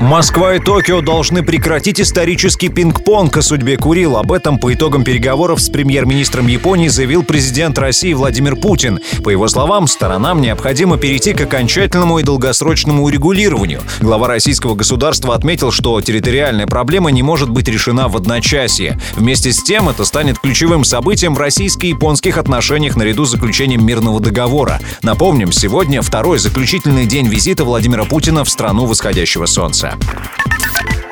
Москва и Токио должны прекратить исторический пинг-понг о судьбе Курил. Об этом по итогам переговоров с премьер-министром Японии заявил президент России Владимир Путин. По его словам, сторонам необходимо перейти к окончательному и долгосрочному урегулированию. Глава российского государства отметил, что территориальная проблема не может быть решена в одночасье. Вместе с тем, это станет ключевым событием в российско-японских отношениях наряду с заключением мирного договора. Напомним, сегодня второй заключительный день визита Владимира Путина в страну восходящего солнца.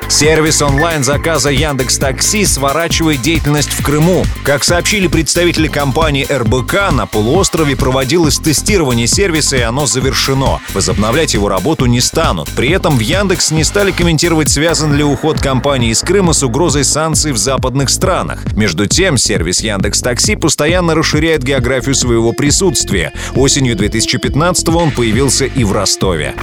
Сервис онлайн-заказа Яндекс Такси сворачивает деятельность в Крыму. Как сообщили представители компании РБК, на полуострове проводилось тестирование сервиса, и оно завершено. Возобновлять его работу не станут. При этом в Яндекс не стали комментировать, связан ли уход компании из Крыма с угрозой санкций в западных странах. Между тем, сервис Яндекс Такси постоянно расширяет географию своего присутствия. Осенью 2015 он появился и в Ростове.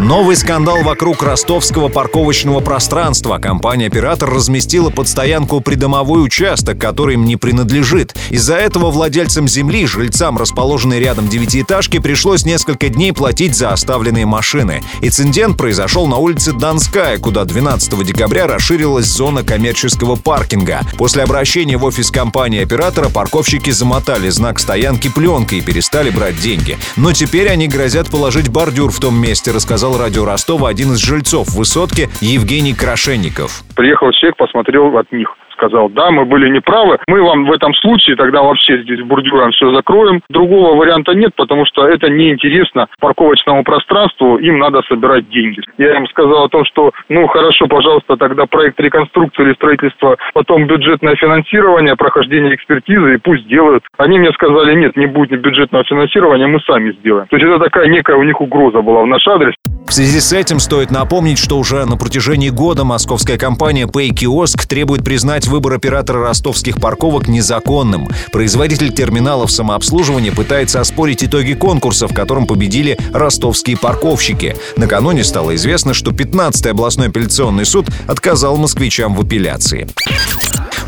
Новый скандал вокруг ростовского парковочного пространства. Компания-оператор разместила под стоянку придомовой участок, который им не принадлежит. Из-за этого владельцам земли, жильцам, расположенной рядом девятиэтажки, пришлось несколько дней платить за оставленные машины. Инцидент произошел на улице Донская, куда 12 декабря расширилась зона коммерческого паркинга. После обращения в офис компании-оператора парковщики замотали знак стоянки пленкой и перестали брать деньги. Но теперь они грозят положить бордюр в том месте, рассказал рассказал радио Ростова один из жильцов высотки Евгений Крашенников. Приехал человек, посмотрел от них сказал, да, мы были неправы, мы вам в этом случае тогда вообще здесь бурдюром все закроем. Другого варианта нет, потому что это неинтересно парковочному пространству, им надо собирать деньги. Я им сказал о том, что, ну, хорошо, пожалуйста, тогда проект реконструкции или строительства, потом бюджетное финансирование, прохождение экспертизы, и пусть делают. Они мне сказали, нет, не будет бюджетного финансирования, мы сами сделаем. То есть это такая некая у них угроза была в наш адрес. В связи с этим стоит напомнить, что уже на протяжении года московская компания Pay Kiosk требует признать выбор оператора ростовских парковок незаконным. Производитель терминалов самообслуживания пытается оспорить итоги конкурса, в котором победили ростовские парковщики. Накануне стало известно, что 15-й областной апелляционный суд отказал москвичам в апелляции.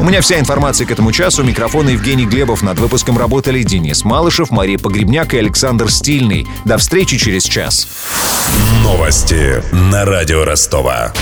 У меня вся информация к этому часу. Микрофон Евгений Глебов. Над выпуском работали Денис Малышев, Мария Погребняк и Александр Стильный. До встречи через час. Новости на радио Ростова.